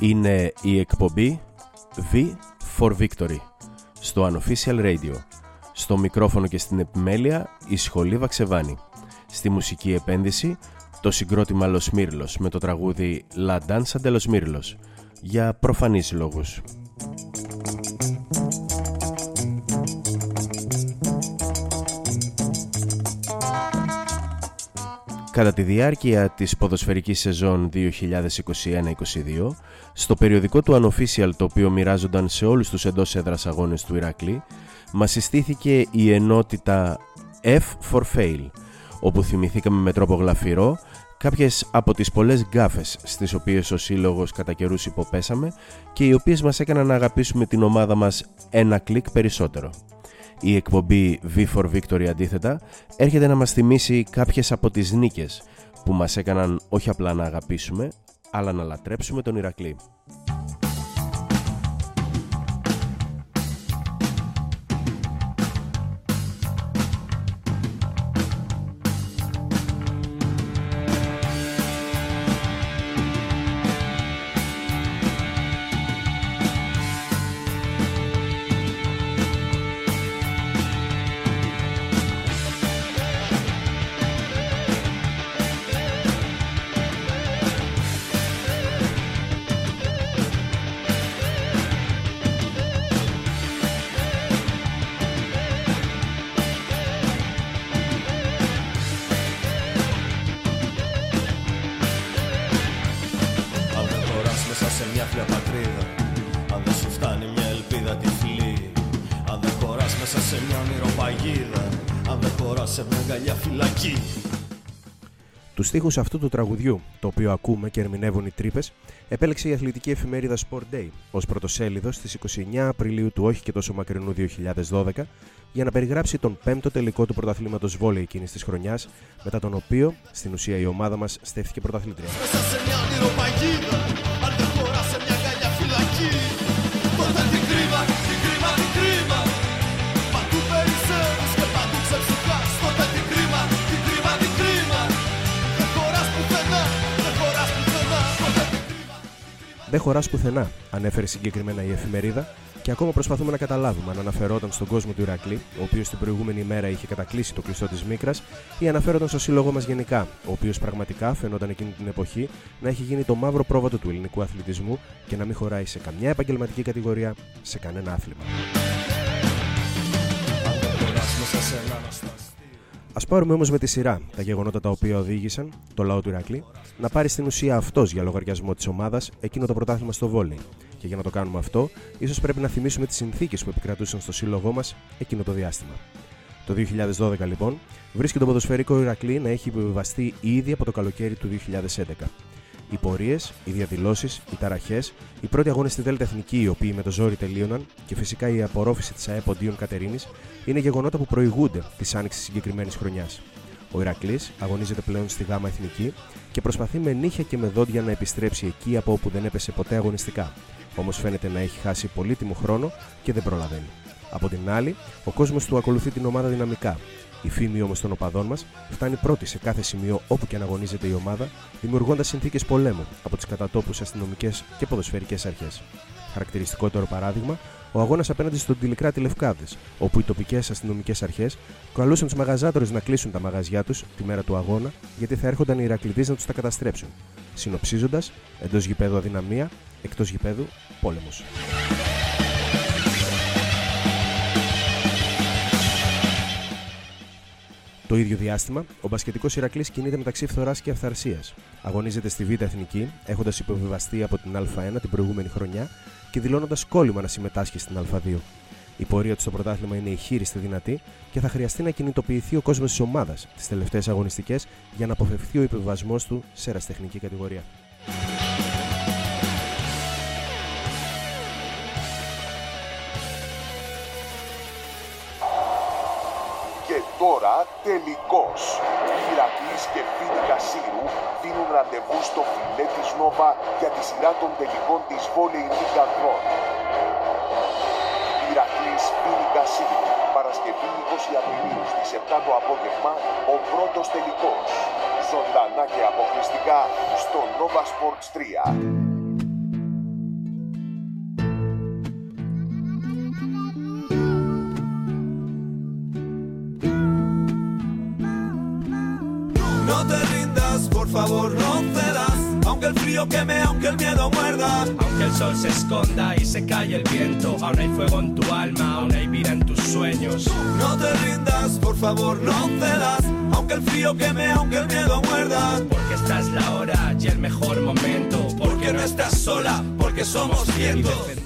Είναι η εκπομπή V for Victory στο Unofficial Radio. Στο μικρόφωνο και στην επιμέλεια η Σχολή Βαξεβάνη. Στη μουσική επένδυση το συγκρότημα Los Mirlos με το τραγούδι La Danza de los Mirlos για προφανείς λόγους. Κατά τη διάρκεια της ποδοσφαιρικής σεζόν 2021-22, στο περιοδικό του Unofficial το οποίο μοιράζονταν σε όλους τους εντός έδρας αγώνες του Ηρακλή, μας συστήθηκε η ενότητα F for Fail, όπου θυμηθήκαμε με τρόπο γλαφυρό κάποιες από τις πολλές γκάφες στις οποίες ο σύλλογος κατά καιρούς υποπέσαμε και οι οποίες μας έκαναν να αγαπήσουμε την ομάδα μας ένα κλικ περισσότερο. Η εκπομπή V for Victory αντίθετα έρχεται να μας θυμίσει κάποιες από τις νίκες που μας έκαναν όχι απλά να αγαπήσουμε αλλά να λατρέψουμε τον Ηρακλή. Στίχους αυτού του τραγουδιού, το οποίο ακούμε και ερμηνεύουν οι τρύπες, επέλεξε η αθλητική εφημερίδα Sport Day ως πρωτοσέλιδο στις 29 Απριλίου του όχι και τόσο μακρινού 2012 για να περιγράψει τον πέμπτο τελικό του πρωταθλήματος βόλεϊ εκείνης της χρονιάς, μετά τον οποίο στην ουσία η ομάδα μας στέφθηκε πρωταθλήτρια. Χωράς πουθενά, ανέφερε συγκεκριμένα η εφημερίδα, και ακόμα προσπαθούμε να καταλάβουμε αν αναφερόταν στον κόσμο του Ηρακλή, ο οποίος την προηγούμενη μέρα είχε κατακλείσει το κλειστό της Μίκρας, ή αναφέρονταν στο σύλλογο μας γενικά, ο οποίος πραγματικά φαινόταν εκείνη την εποχή να έχει γίνει το μαύρο πρόβατο του ελληνικού αθλητισμού και να μην χωράει σε καμιά επαγγελματική κατηγορία, σε κανένα άθλημα. Α πάρουμε όμως με τη σειρά τα γεγονότα τα οποία οδήγησαν το λαό του Ηρακλή να πάρει στην ουσία αυτός για λογαριασμό της ομάδας εκείνο το πρωτάθλημα στο βόλεϊ. Και για να το κάνουμε αυτό, ίσως πρέπει να θυμίσουμε τις συνθήκες που επικρατούσαν στο σύλλογό μας εκείνο το διάστημα. Το 2012 λοιπόν βρίσκεται το ποδοσφαιρικό Ηρακλή να έχει επιβιβαστεί ήδη από το καλοκαίρι του 2011 οι πορείες, οι διαδηλώσεις, οι ταραχές, οι πρώτοι αγώνες στη Δέλτα Εθνική, οι οποίοι με το ζόρι τελείωναν, και φυσικά η απορρόφηση της ΑΕΠ Οντίων Κατερίνης είναι γεγονότα που προηγούνται της άνοιξης συγκεκριμένης χρονιάς. Ο Ηρακλής αγωνίζεται πλέον στη ΓΑΜΑ Εθνική και προσπαθεί με νύχια και με δόντια να επιστρέψει εκεί από όπου δεν έπεσε ποτέ αγωνιστικά. Όμως φαίνεται να έχει χάσει πολύτιμο χρόνο και δεν προλαβαίνει. Από την άλλη, ο κόσμος του ακολουθεί την ομάδα δυναμικά, η φήμη όμως των οπαδών μας φτάνει πρώτη σε κάθε σημείο όπου και αναγωνίζεται η ομάδα, δημιουργώντας συνθήκες πολέμου από τις κατατόπους αστυνομικές και ποδοσφαιρικές αρχές. Χαρακτηριστικότερο παράδειγμα, ο αγώνας απέναντι στον Τηλικράτη Λευκάδες, όπου οι τοπικές αστυνομικές αρχές καλούσαν τους μαγαζάτορες να κλείσουν τα μαγαζιά τους τη μέρα του αγώνα, γιατί θα έρχονταν οι Ηρακλειδεί να τους τα καταστρέψουν. Συνοψίζοντας, εντός γηπέδου αδυναμία, εκτός γηπέδου πόλεμος. Το ίδιο διάστημα, ο μπασκετικός Ηρακλής κινείται μεταξύ φθοράς και αυθαρσίας. Αγωνίζεται στη Β' Εθνική, έχοντας υποβιβαστεί από την Α1 την προηγούμενη χρονιά και δηλώνοντας κόλλημα να συμμετάσχει στην Α2. Η πορεία του στο πρωτάθλημα είναι ηχείριστη δυνατή και θα χρειαστεί να κινητοποιηθεί ο κόσμος της ομάδας τι τελευταίες αγωνιστικές για να αποφευθεί ο υποβιβασμός του σε εραστεχνική κατηγορία. Τελικός. Ηρακλής και Φίνικα Σύρου δίνουν ραντεβού στο φιλέ της Νόβα για τη σειρά των τελικών της Volley League Ανδρών. Ηρακλής Φίνικα Σύρου, Παρασκευή 20 Απριλίου στις 7 το απόγευμα, ο πρώτος τελικός. Ζωντανά και αποκλειστικά στο Nova Sports 3. Queme, aunque el miedo muerda, aunque el sol se esconda y se calle el viento, aún hay fuego en tu alma, aún hay vida en tus sueños. No te rindas, por favor no cedas, aunque el frío queme, aunque el miedo muerda, porque esta es la hora y el mejor momento, porque no estás sola, porque somos cientos.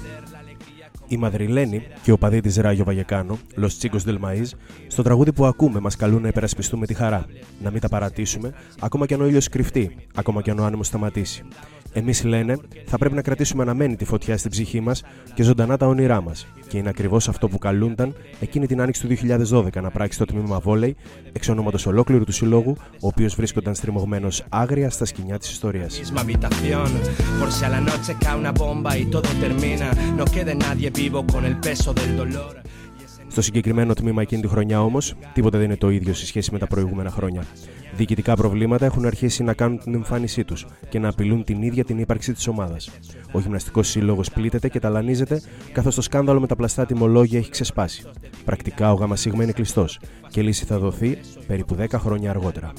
Η Μαδριλένη και ο παδί της Ράγιο Βαγεκάνο, Λο Τσίγκο Δελμαΐζ, στο τραγούδι που ακούμε μας καλούν να υπερασπιστούμε τη χαρά, να μην τα παρατήσουμε, ακόμα και αν ο ήλιος κρυφτεί, ακόμα και αν ο άνεμος σταματήσει. Εμείς λένε, θα πρέπει να κρατήσουμε αναμένη τη φωτιά στην ψυχή μας και ζωντανά τα όνειρά μας. Και είναι ακριβώς αυτό που καλούνταν εκείνη την άνοιξη του 2012 να πράξει το τμήμα Βόλεϊ, εξ ονόματος ολόκληρου του συλλόγου, ο οποίος βρίσκονταν στριμωγμένος άγρια στα σκηνιά της ιστορίας. Στο συγκεκριμένο τμήμα εκείνη τη χρονιά όμως, τίποτα δεν είναι το ίδιο σε σχέση με τα προηγούμενα χρόνια. Διοικητικά προβλήματα έχουν αρχίσει να κάνουν την εμφάνισή τους και να απειλούν την ίδια την ύπαρξη της ομάδας. Ο γυμναστικός σύλλογος πλήττεται και ταλανίζεται, καθώς το σκάνδαλο με τα πλαστά τιμολόγια έχει ξεσπάσει. Πρακτικά ο ΓΣ είναι κλειστός και λύση θα δοθεί περίπου 10 χρόνια αργότερα.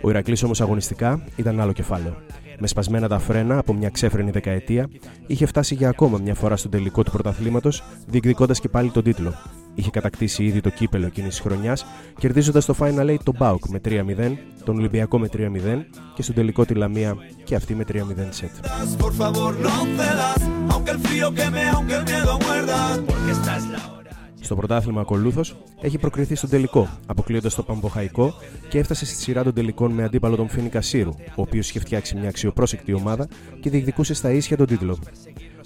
Ο Ηρακλής όμως αγωνιστικά ήταν άλλο κεφάλαιο. Με σπασμένα τα φρένα από μια ξέφρενη δεκαετία, είχε φτάσει για ακόμα μια φορά στον τελικό του πρωταθλήματος, διεκδικώντας και πάλι τον τίτλο. Είχε κατακτήσει ήδη το κύπελο εκείνης της χρονιάς, κερδίζοντας το Final Eight τον Μπάουκ με 3-0, τον Ολυμπιακό με 3-0 και στον τελικό τη Λαμία και αυτή με 3-0 σετ. Στο πρωτάθλημα ακολούθως έχει προκριθεί στον τελικό, αποκλείοντας το Παμβοχαϊκό και έφτασε στη σειρά των τελικών με αντίπαλο τον Φίνικα Σύρου, ο οποίος είχε φτιάξει μια αξιοπρόσεκτη ομάδα και διεκδικούσε στα ίσια τον τίτλο.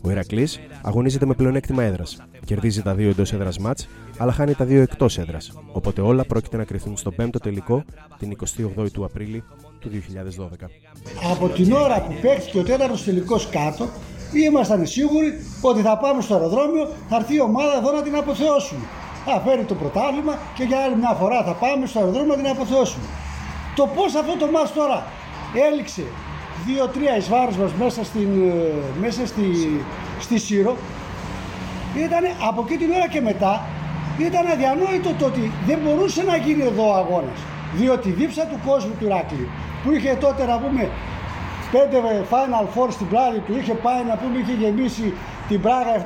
Ο Ηρακλής αγωνίζεται με πλεονέκτημα έδρας. Κερδίζει τα δύο εντός έδρας μάτς, αλλά χάνει τα δύο εκτός έδρας. Οπότε όλα πρόκειται να κρυθούν στον 5ο τελικό την 28η του Απρίλη του 2012. Από την ώρα που παίχτηκε ο τέταρτος τελικός κάτω, ήμασταν σίγουροι ότι θα πάμε στο αεροδρόμιο, θα έρθει η ομάδα εδώ να την αποθεώσουμε. Θα φέρει το πρωτάθλημα και για άλλη μια φορά θα πάμε στο αεροδρόμιο να την αποθεώσουμε. Το πώς αυτό το μάτς τώρα έληξε 2-3 εις βάρος μας μέσα, στην, ε, μέσα στη, στη Σύρο ήταν από εκεί την ώρα και μετά ήταν αδιανόητο το ότι δεν μπορούσε να γίνει εδώ ο αγώνας διότι η δίψα του κόσμου του Ηράκλειου που είχε τότε να πούμε πέντε Final Four στην πλάτη του, είχε πάει να πούμε, είχε γεμίσει την Πράγα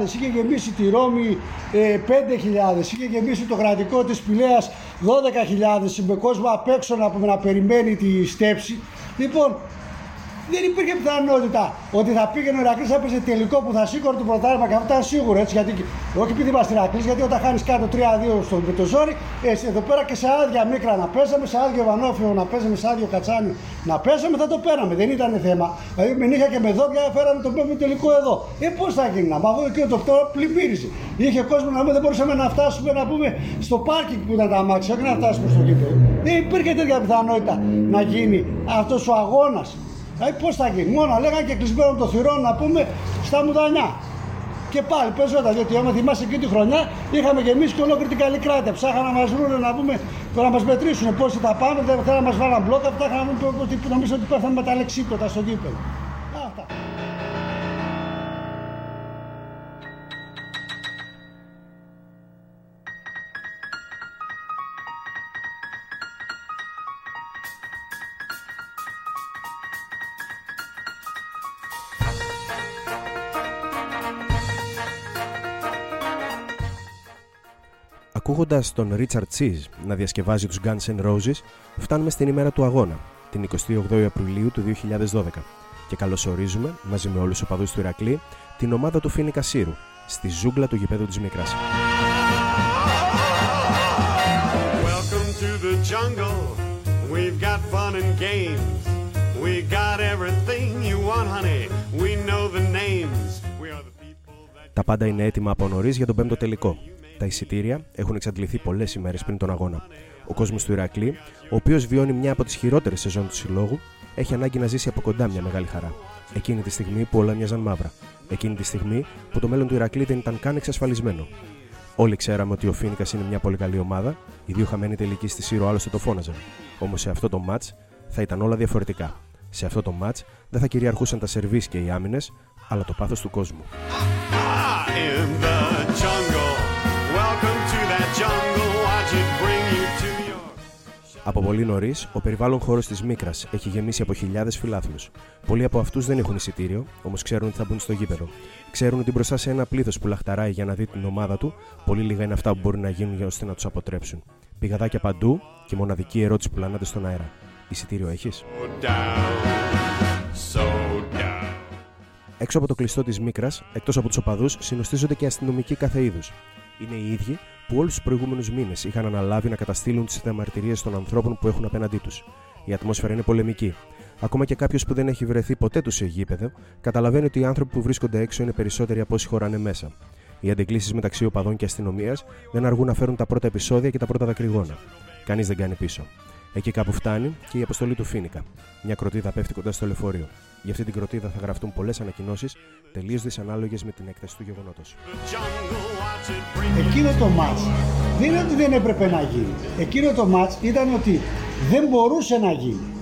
7.000, είχε γεμίσει τη Ρώμη 5.000, ε, είχε γεμίσει το κρατικό της Πηλέας 12.000 με κόσμο απ' έξω να, πούμε, να περιμένει τη στέψη. Λοιπόν, δεν υπήρχε πιθανότητα ότι θα πήγαινε ο Ηρακλή, θα παίζει τελικό που θα σήκωνε το πρωτάθλημα και αυτό ήταν σίγουρο έτσι. Γιατί, όχι επειδή είμαστε Ηρακλή, γιατί όταν χάνεις κάτω 3-2 στο με το ζόρι, εσύ, εδώ πέρα και σε άδεια μικρά να παίζαμε, σε άδειο Βανόφιο να παίζαμε, σε άδειο Κατσάνιο να παίζαμε, θα το πέραμε. Δεν ήταν θέμα. Δηλαδή με νύχια και με δόντια φέραμε το πρώτο τελικό εδώ. Ε, πώς θα γίνει να πάω και το πτώμα πλημμύριζε. Είχε κόσμο να μην δεν μπορούσαμε να φτάσουμε να πούμε στο πάρκινγκ που ήταν τα μάξια, όχι να φτάσουμε στο γήπεδο. Δεν υπήρχε τέτοια πιθανότητα να γίνει αυτός ο αγώνας Δηλαδή πώς θα γίνει; Μόνο λέγανε και κλεισμένο το θυρών να πούμε στα μουδανιά. Και πάλι παίζονταν, διότι άμα θυμάσαι εκεί τη χρονιά είχαμε γεμίσει και ολόκληρη την καλή κράτη. Ψάχα να μας βρουν να πούμε, το να μας μετρήσουν πόσοι θα πάμε, δεν θέλουν να μας βάλουν μπλόκα, αυτά είχαν ότι νομίζω ότι πέθανε με τα λεξίπτωτα στο γήπεδο. Ακούγοντας τον Richard Cheese να διασκευάζει τους Guns N' Roses, φτάνουμε στην ημέρα του αγώνα, την 28η Απριλίου του 2012, και καλωσορίζουμε, μαζί με όλους τους οπαδούς του Ηρακλή, την ομάδα του Φίνικα Σύρου, στη ζούγκλα του γηπέδου της Μικράς. Τα πάντα είναι έτοιμα από νωρίς για τον πέμπτο τελικό. Τα εισιτήρια έχουν εξαντληθεί πολλές ημέρες πριν τον αγώνα. Ο κόσμος του Ηρακλή, ο οποίος βιώνει μια από τις χειρότερες σεζόν του συλλόγου, έχει ανάγκη να ζήσει από κοντά μια μεγάλη χαρά. Εκείνη τη στιγμή που όλα μοιάζαν μαύρα. Εκείνη τη στιγμή που το μέλλον του Ηρακλή δεν ήταν καν εξασφαλισμένο. Όλοι ξέραμε ότι ο Φίνικας είναι μια πολύ καλή ομάδα, οι δύο χαμένοι τελικοί στη Σύρο άλλωστε το φώναζαν. Όμως σε αυτό το ματ θα ήταν όλα διαφορετικά. Σε αυτό το ματ δεν θα κυριαρχούσαν τα σερβίς και οι άμυνες, αλλά το πάθος του κόσμου. Από πολύ νωρίς, ο περιβάλλον χώρος της Μίκρας έχει γεμίσει από χιλιάδες φιλάθλου. Πολλοί από αυτούς δεν έχουν εισιτήριο, όμως ξέρουν ότι θα μπουν στο γήπεδο. Ξέρουν ότι μπροστά σε ένα πλήθος που λαχταράει για να δει την ομάδα του, πολύ λίγα είναι αυτά που μπορεί να γίνουν ώστε να τους αποτρέψουν. Πηγαδάκια παντού και μοναδική ερώτηση που λανάτε στον αέρα. Εισιτήριο έχεις; Έξω από το κλειστό της Μίκρας, εκτός από τους οπαδούς, συνοστίζονται και αστυνομικοί κάθε είδους. Είναι οι ίδιοι που όλους τους προηγούμενους μήνες είχαν αναλάβει να καταστήλουν τις διαμαρτυρίες των ανθρώπων που έχουν απέναντί τους. Η ατμόσφαιρα είναι πολεμική. Ακόμα και κάποιος που δεν έχει βρεθεί ποτέ του σε γήπεδο, καταλαβαίνει ότι οι άνθρωποι που βρίσκονται έξω είναι περισσότεροι από όσοι χωράνε μέσα. Οι αντεγκλήσει μεταξύ οπαδών και αστυνομίας δεν αργούν να φέρουν τα πρώτα επεισόδια και τα πρώτα δακρυγόνα. Κανείς δεν κάνει πίσω. Εκεί κάπου φτάνει και η αποστολή του Φίνικα. Μια κροτίδα πέφτει κοντά στο λεωφορείο. Για αυτή την κροτίδα θα γραφτούν πολλές ανακοινώσεις, τελείως δυσανάλογες με την έκταση του γεγονότος. Εκείνο το μάτς δεν είναι ότι δεν έπρεπε να γίνει. Εκείνο το μάτς ήταν ότι δεν μπορούσε να γίνει.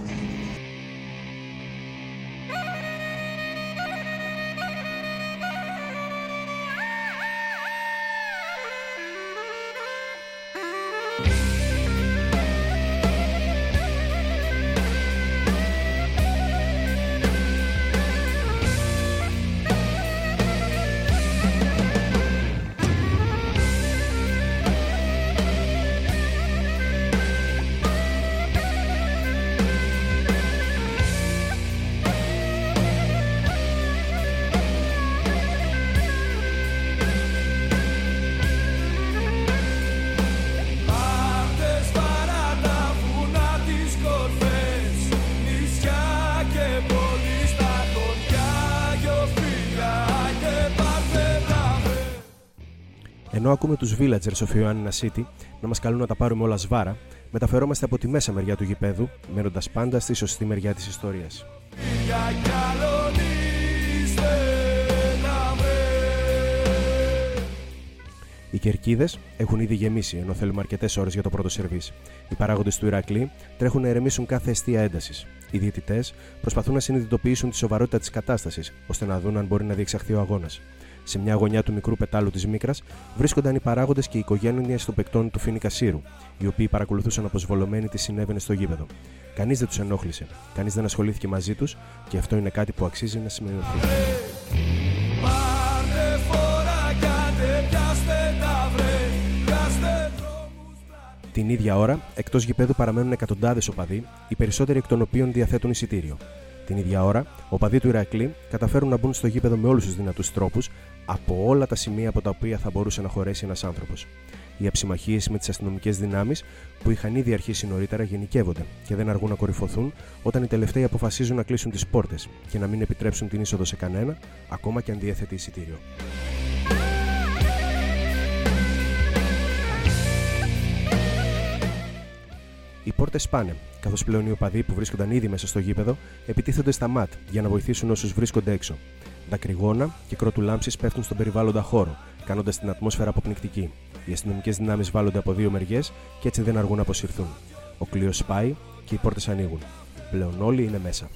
Ενώ ακούμε τους villagers of Ioannina City να μας καλούν να τα πάρουμε όλα σβάρα, μεταφερόμαστε από τη μέσα μεριά του γηπέδου, μένοντας πάντα στη σωστή μεριά της ιστορίας. Οι κερκίδες έχουν ήδη γεμίσει, ενώ θέλουμε αρκετές ώρες για το πρώτο σερβίς. Οι παράγοντες του Ηρακλή τρέχουν να ερεμήσουν κάθε αιστεία έντασης. Οι διαιτητές προσπαθούν να συνειδητοποιήσουν τη σοβαρότητα της κατάστασης, ώστε να δουν αν μπορεί να διεξαχθεί ο αγώνας. Σε μια γωνιά του μικρού πετάλου της Μίκρας βρίσκονταν οι παράγοντες και οι οικογένειες των παικτών του Φίνικα Σύρου, οι οποίοι παρακολουθούσαν αποσβολωμένοι τι συνέβαινε στο γήπεδο. Κανείς δεν τους ενόχλησε, κανείς δεν ασχολήθηκε μαζί τους και αυτό είναι κάτι που αξίζει να σημειωθεί. Την ίδια ώρα, εκτός γηπέδου παραμένουν εκατοντάδες οπαδοί, οι περισσότεροι εκ των οποίων διαθέτουν εισιτήριο. Την ίδια ώρα, οπαδοί του Ηρακλή καταφέρουν να μπουν στο γήπεδο με όλους τους δυνατούς τρόπους από όλα τα σημεία από τα οποία θα μπορούσε να χωρέσει ένας άνθρωπος. Οι αψημαχίες με τις αστυνομικές δυνάμεις που είχαν ήδη αρχίσει νωρίτερα γενικεύονται και δεν αργούν να κορυφωθούν όταν οι τελευταίοι αποφασίζουν να κλείσουν τις πόρτες και να μην επιτρέψουν την είσοδο σε κανένα, ακόμα και αν διέθετε εισιτήριο. Οι πόρτες σπάνε, καθώς πλέον οι οπαδοί που βρίσκονταν ήδη μέσα στο γήπεδο επιτίθενται στα ματ για να βοηθήσουν όσους βρίσκονται έξω. Δακρυγόνα και κρότου λάμψη πέφτουν στον περιβάλλοντα χώρο, κάνοντας την ατμόσφαιρα αποπνικτική. Οι αστυνομικές δυνάμεις βάλλονται από δύο μεριές και έτσι δεν αργούν να αποσυρθούν. Ο κλειός σπάει και οι πόρτες ανοίγουν. Πλέον όλοι είναι μέσα.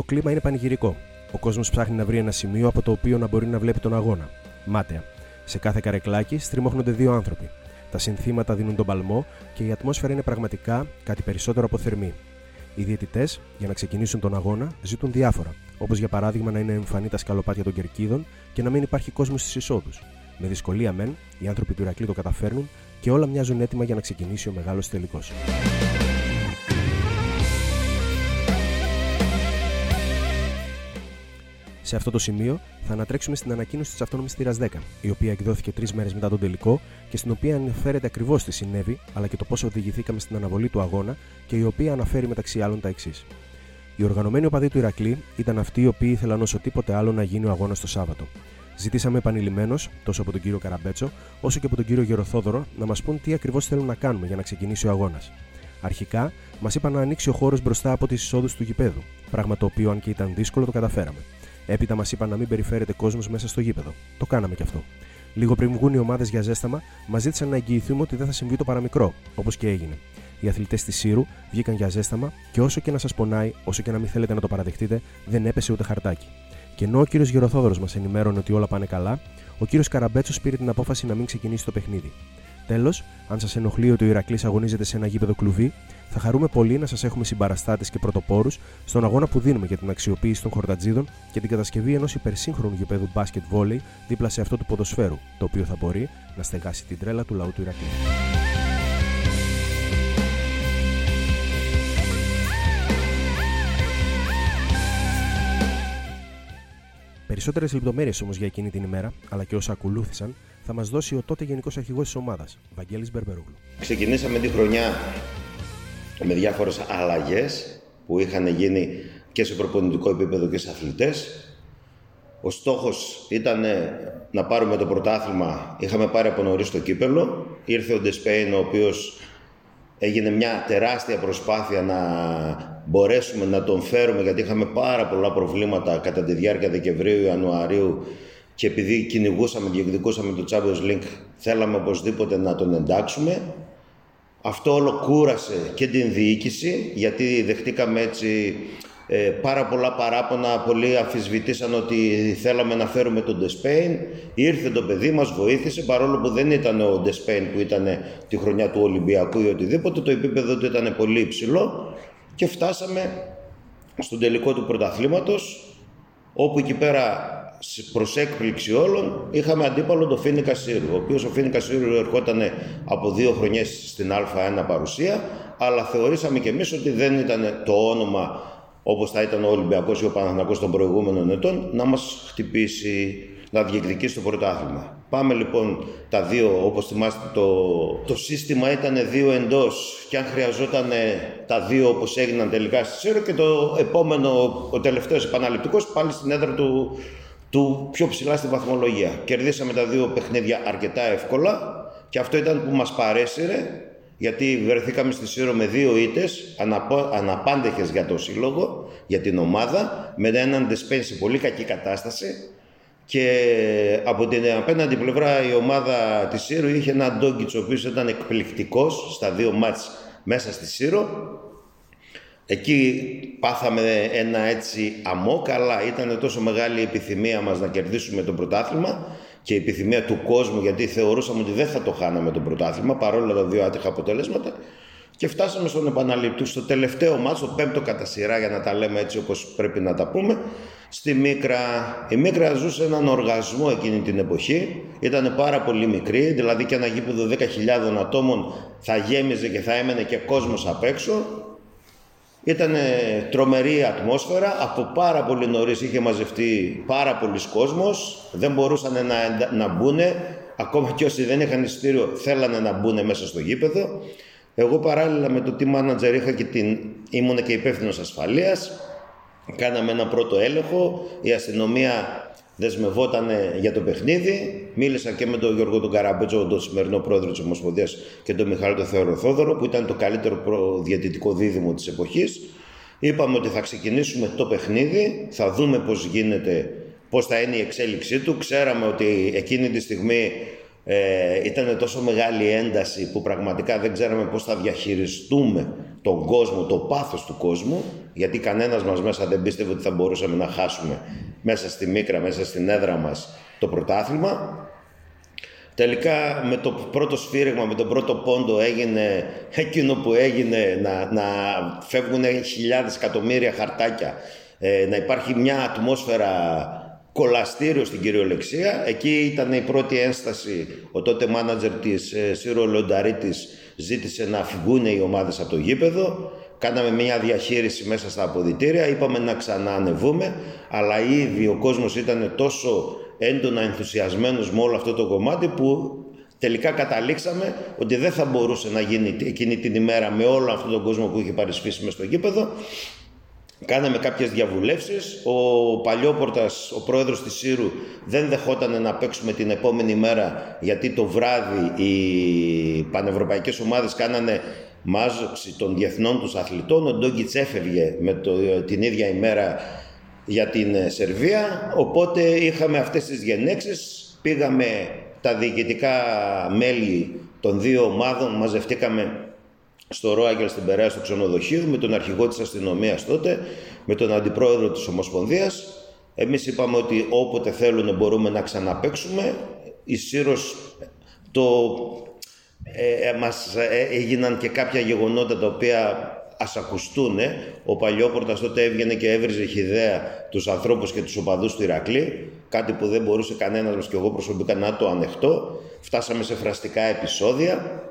Το κλίμα είναι πανηγυρικό. Ο κόσμος ψάχνει να βρει ένα σημείο από το οποίο να μπορεί να βλέπει τον αγώνα. Μάταια. Σε κάθε καρεκλάκι στριμώχνονται δύο άνθρωποι. Τα συνθήματα δίνουν τον παλμό και η ατμόσφαιρα είναι πραγματικά κάτι περισσότερο από θερμή. Οι διαιτητές, για να ξεκινήσουν τον αγώνα, ζητούν διάφορα, όπως για παράδειγμα να είναι εμφανή τα σκαλοπάτια των κερκίδων και να μην υπάρχει κόσμος στις εισόδους. Με δυσκολία μεν, οι άνθρωποι του Ηρακλή το καταφέρνουν και όλα μοιάζουν έτοιμα για να ξεκινήσει ο μεγάλος τελικός. Σε αυτό το σημείο θα ανατρέξουμε στην ανακοίνωση της αυτόνομη θύρα 10, η οποία εκδόθηκε τρεις μέρες μετά τον τελικό και στην οποία αναφέρεται ακριβώς τι συνέβη, αλλά και το πώς οδηγηθήκαμε στην αναβολή του αγώνα και η οποία αναφέρει μεταξύ άλλων τα εξής. Οι οργανωμένοι οπαδοί του Ηρακλή ήταν αυτοί οι οποίοι ήθελαν όσο τίποτε άλλο να γίνει ο αγώνας το Σάββατο. Ζητήσαμε επανειλημμένω, τόσο από τον κύριο Καραμπέτσο, όσο και από τον κύριο Γεροθόδωρο, να μας πούν τι ακριβώς θέλουν να κάνουμε για να ξεκινήσει ο αγώνας. Αρχικά, μας είπαν να ανοίξει ο χώρος μπροστά από τις εισόδους του γηπέδου, πράγμα το οποίο, αν και ήταν δύσκολο, το καταφέραμε. Έπειτα μας είπαν να μην περιφέρεται κόσμος μέσα στο γήπεδο. Το κάναμε κι αυτό. Λίγο πριν βγουν οι ομάδες για ζέσταμα, μας ζήτησαν να εγγυηθούμε ότι δεν θα συμβεί το παραμικρό, όπως και έγινε. Οι αθλητές της Σύρου βγήκαν για ζέσταμα και όσο και να σας πονάει, όσο και να μην θέλετε να το παραδεχτείτε, δεν έπεσε ούτε χαρτάκι. Και ενώ ο κύριος Γεροθόδωρο μας ενημέρωνε ότι όλα πάνε καλά, ο κύριος Καραμπέτσος πήρε την απόφαση να μην ξεκινήσει το παιχνίδι. Τέλος, αν σας ενοχλεί ότι ο Ηρακλής αγωνίζεται σε ένα γήπεδο κλουβί, θα χαρούμε πολύ να σας έχουμε συμπαραστάτες και πρωτοπόρους στον αγώνα που δίνουμε για την αξιοποίηση των χορτατζίδων και την κατασκευή ενός υπερσύγχρονου γηπέδου μπάσκετ βόλεϊ δίπλα σε αυτό του ποδοσφαίρου, το οποίο θα μπορεί να στεγάσει την τρέλα του λαού του Ηρακλή. Περισσότερες λεπτομέρειες όμως για εκείνη την ημέρα, αλλά και όσα ακολούθησαν, θα μας δώσει ο τότε Γενικός Αρχηγός της ομάδας, Βαγγέλης Μπερμπερούγλου. Ξεκινήσαμε τη χρονιά με διάφορες αλλαγές που είχαν γίνει και σε προπονητικό επίπεδο και σε αθλητές. Ο στόχος ήταν να πάρουμε το πρωτάθλημα. Είχαμε πάρει από νωρίς το κύπελο. Ήρθε ο Ντεσπέιν, ο οποίος έγινε μια τεράστια προσπάθεια να μπορέσουμε να τον φέρουμε γιατί είχαμε πάρα πολλά προβλήματα κατά τη διάρκεια Δεκεμβρίου, Ιανουαρίου και επειδή κυνηγούσαμε, διεκδικούσαμε το Champions League θέλαμε οπωσδήποτε να τον εντάξουμε. Αυτό όλο κούρασε και την διοίκηση γιατί δεχτήκαμε έτσι ε, πάρα πολλά παράπονα, πολλοί αμφισβητήσαν ότι θέλαμε να φέρουμε τον Ντεσπέιν. Ήρθε το παιδί, μας βοήθησε, παρόλο που δεν ήταν ο Ντεσπέιν που ήταν τη χρονιά του Ολυμπιακού ή οτιδήποτε, το επίπεδο του ήταν πολύ υψηλό και φτάσαμε στον τελικό του πρωταθλήματος, όπου εκεί πέρα προς έκπληξη όλων είχαμε αντίπαλο τον Φίνικα Σύρου, ο οποίος ο Φίνικα Σύρου ερχόταν από δύο χρονιές στην Α1 παρουσία, αλλά θεωρήσαμε κι εμείς ότι δεν ήταν το όνομα όπως θα ήταν ο Ολυμπιακός ή ο Παναθηναϊκός των προηγούμενων ετών, να μας χτυπήσει, να διεκδικήσει το πρωτάθλημα. Πάμε λοιπόν τα δύο, όπως θυμάστε το, το σύστημα ήταν δύο εντός και αν χρειαζόταν τα δύο όπως έγιναν τελικά στη Σύρο και το επόμενο, ο τελευταίος επαναληπτικός πάλι στην έδρα του, του πιο ψηλά στην βαθμολογία. Κερδίσαμε τα δύο παιχνίδια αρκετά εύκολα και αυτό ήταν που μας παρέσυρε γιατί βρεθήκαμε στη Σύρο με δύο ήτες αναπάντεχες για το σύλλογο, για την ομάδα, με έναν Ντεσπέν σε πολύ κακή κατάσταση και από την απέναντι πλευρά η ομάδα της Σύρο είχε έναν Ντόγκιτς ο οποίος ήταν εκπληκτικός στα δύο μάτς μέσα στη Σύρο. Εκεί πάθαμε ένα έτσι αμόκ, αλλά ήταν τόσο μεγάλη η επιθυμία μας να κερδίσουμε το πρωτάθλημα και η επιθυμία του κόσμου, γιατί θεωρούσαμε ότι δεν θα το χάναμε το πρωτάθλημα, παρόλα τα δύο άτυχα αποτελέσματα. Και φτάσαμε στον επαναλήπτου, στο τελευταίο μάτσο, το πέμπτο κατά σειρά, για να τα λέμε έτσι όπως πρέπει να τα πούμε, στη Μίκρα. Η Μίκρα ζούσε έναν οργασμό εκείνη την εποχή. Ήταν πάρα πολύ μικρή, δηλαδή και ένα γήπεδο 10.000 ατόμων θα γέμιζε και θα έμενε και κόσμος απ' έξω. Ήταν τρομερή ατμόσφαιρα, από πάρα πολύ νωρίς είχε μαζευτεί πάρα πολλοί κόσμος, δεν μπορούσαν να, να μπουν, ακόμα και όσοι δεν είχαν εισιτήριο θέλανε να μπουν μέσα στο γήπεδο. Εγώ παράλληλα με το team manager είχα και την, ήμουν και υπεύθυνος ασφαλείας, κάναμε ένα πρώτο έλεγχο, η αστυνομία δεσμευόταν για το παιχνίδι. Μίλησα και με τον Γιώργο τον Καραμπέτζο, τον σημερινό πρόεδρο της Ομοσπονδίας, και τον Μιχάλη τον Θεοροθόδωρο, που ήταν το καλύτερο διαιτητικό δίδυμο της εποχής. Είπαμε ότι θα ξεκινήσουμε το παιχνίδι, θα δούμε πώς γίνεται, πώς θα είναι η εξέλιξή του. Ξέραμε ότι εκείνη τη στιγμή ε, ήταν τόσο μεγάλη ένταση που πραγματικά δεν ξέραμε πώς θα διαχειριστούμε τον κόσμο, το πάθος του κόσμου, γιατί κανένας μας μέσα δεν πίστευε ότι θα μπορούσαμε να χάσουμε μέσα στη μίκρα, μέσα στην έδρα μας το πρωτάθλημα. Τελικά με το πρώτο σφύριγμα, με τον πρώτο πόντο έγινε εκείνο που έγινε να, να φεύγουν χιλιάδες εκατομμύρια χαρτάκια, ε, να υπάρχει μια ατμόσφαιρα κολαστήριο στην κυριολεξία. Εκεί ήταν η πρώτη ένσταση. Ο τότε μάνατζερ της ε, Σύρο Λονταρίτης ζήτησε να φυγούν οι ομάδες από το γήπεδο. Κάναμε μια διαχείριση μέσα στα αποδητήρια, είπαμε να ξαναανεβούμε, αλλά ήδη ο κόσμος ήταν τόσο έντονα ενθουσιασμένος με όλο αυτό το κομμάτι που τελικά καταλήξαμε ότι δεν θα μπορούσε να γίνει εκείνη την ημέρα με όλο αυτόν τον κόσμο που είχε παρισφύσει μες στο γήπεδο. Κάναμε κάποιες διαβουλεύσεις. Ο Παλιόπορτας, ο πρόεδρος της Σύρου, δεν δεχόταν να παίξουμε την επόμενη μέρα γιατί το βράδυ οι πανευρωπαϊκές ομάδες κάνανε μάζοξη των διεθνών τους αθλητών. Ο Ντόγκιτς έφευγε με το, την ίδια ημέρα για την Σερβία. Οπότε είχαμε αυτές τις γενέξεις. Πήγαμε τα διοικητικά μέλη των δύο ομάδων, μαζευτήκαμε στο Ρόαγγελ στην Περαία στο ξενοδοχείο με τον αρχηγό της αστυνομίας τότε, με τον αντιπρόεδρο της Ομοσπονδίας. Εμείς είπαμε ότι όποτε θέλουν μπορούμε να ξαναπαίξουμε. Η Σύρος το ε, ε, μας ε, έγιναν και κάποια γεγονότα τα οποία ας ακουστούν. Ο Παλιόπορτας τότε έβγαινε και έβριζε χιδέα τους ανθρώπους και τους οπαδούς του Ηρακλή, κάτι που δεν μπορούσε κανένας μας και εγώ προσωπικά να το ανεχτώ. Φτάσαμε σε φραστικά επεισόδια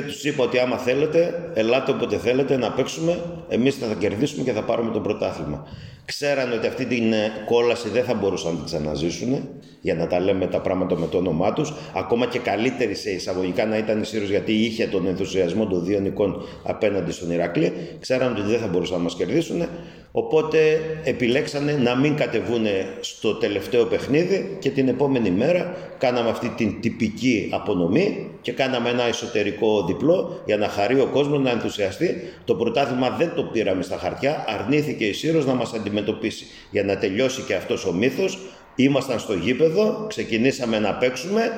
και τους είπα ότι άμα θέλετε, ελάτε όποτε θέλετε να παίξουμε, εμείς θα, θα κερδίσουμε και θα πάρουμε το πρωτάθλημα. Ξέρανε ότι αυτή την ε, κόλαση δεν θα μπορούσαν να την ξαναζήσουν, για να τα λέμε τα πράγματα με το όνομά τους. Ακόμα και καλύτερη σε εισαγωγικά να ήταν η Σύρος, γιατί είχε τον ενθουσιασμό των δύο νικών απέναντι στον Ηρακλή. Ξέρανε ότι δεν θα μπορούσαν να μας κερδίσουν. Οπότε επιλέξανε να μην κατεβούν στο τελευταίο παιχνίδι και την επόμενη μέρα κάναμε αυτή την τυπική απονομή και κάναμε ένα εσωτερικό διπλό για να χαρεί ο κόσμος να ενθουσιαστεί. Το πρωτάθλημα δεν το πήραμε στα χαρτιά, αρνήθηκε η Σύρος να μας αντιμετωπίσει. Για να τελειώσει και αυτός ο μύθος, ήμασταν στο γήπεδο, ξεκινήσαμε να παίξουμε,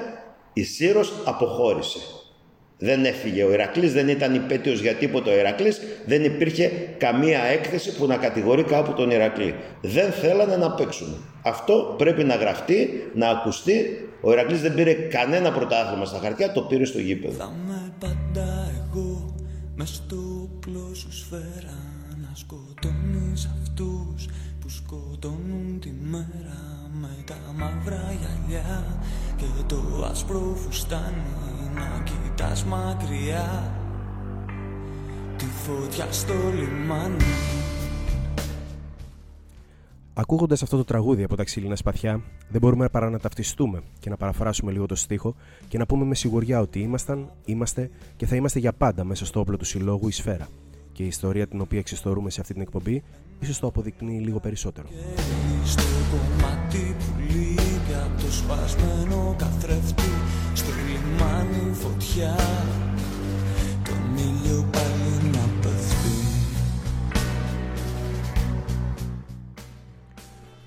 η Σύρος αποχώρησε. Δεν έφυγε ο Ηρακλής, δεν ήταν υπέτειος για τίποτα ο Ηρακλής, δεν υπήρχε καμία έκθεση που να κατηγορεί κάπου τον Ηρακλή. Δεν θέλανε να παίξουν. Αυτό πρέπει να γραφτεί, να ακουστεί. Ο Ηρακλής δεν πήρε κανένα πρωτάθλημα στα χαρτιά, το πήρε στο γήπεδο. Θα με πάντα εγώ μες στο σου σφαίρα να σκοτώνεις αυτούς που σκοτώνουν τη μέρα με τα μαύρα γυαλιά και το άσπρο φουστάνι να κοιτάς μακριά τη φωτιά στο λιμάνι Ακούγοντας αυτό το τραγούδι από τα ξύλινα σπαθιά, δεν μπορούμε παρά να ταυτιστούμε και να παραφράσουμε λίγο το στίχο και να πούμε με σιγουριά ότι ήμασταν, είμαστε και θα είμαστε για πάντα μέσα στο όπλο του συλλόγου η σφαίρα. Και η ιστορία την οποία εξιστορούμε σε αυτή την εκπομπή ίσως το αποδεικνύει λίγο περισσότερο. στο κομμάτι που λείπει από το σπασμένο καθρέφτη στο λιμάνι φωτιά τον ήλιο πάλι να πέφτει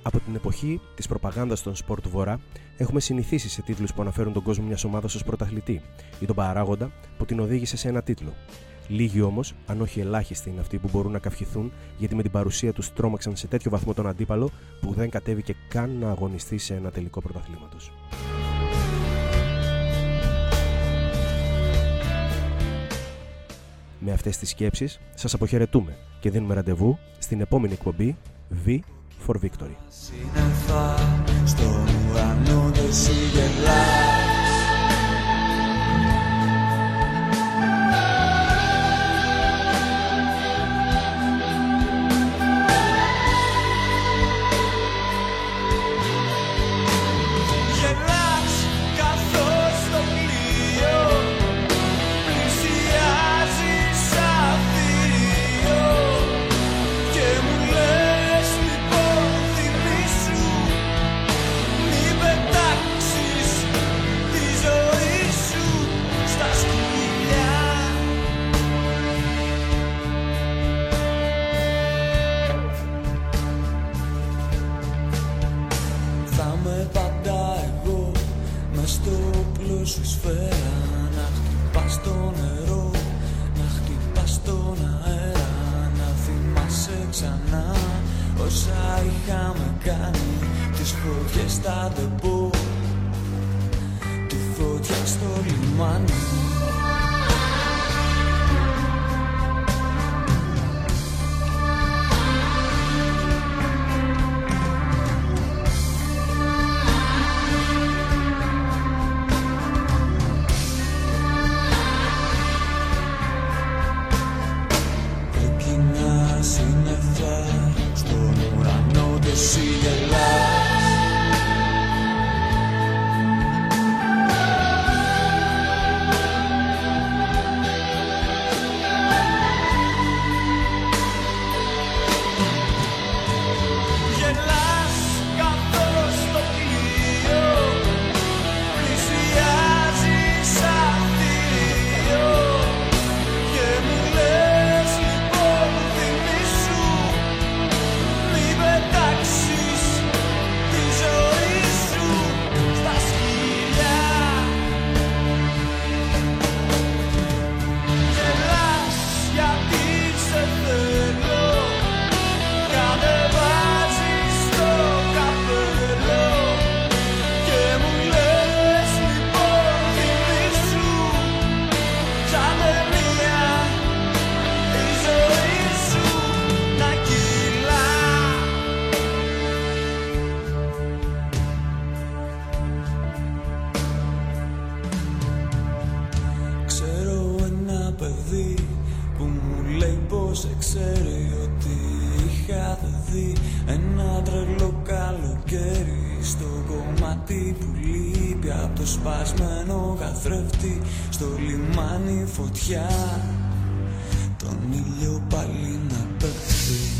Από την εποχή της προπαγάνδας των σπορ του Βορρά, έχουμε συνηθίσει σε τίτλους που αναφέρουν τον κόσμο μιας ομάδας ως πρωταθλητή ή τον παράγοντα που την οδήγησε σε ένα τίτλο. Λίγοι όμως, αν όχι ελάχιστοι, είναι αυτοί που μπορούν να καυχηθούν γιατί με την παρουσία τους τρόμαξαν σε τέτοιο βαθμό τον αντίπαλο που δεν κατέβηκε καν να αγωνιστεί σε ένα τελικό πρωταθλήματος. Με αυτές τις σκέψεις σας αποχαιρετούμε και δίνουμε ραντεβού στην επόμενη εκπομπή V for Victory. Σύννεφα στον ουρανό δεν στο κομμάτι που λείπει από το σπασμένο καθρέφτη στο λιμάνι φωτιά. Τον ήλιο πάλι να πέφτει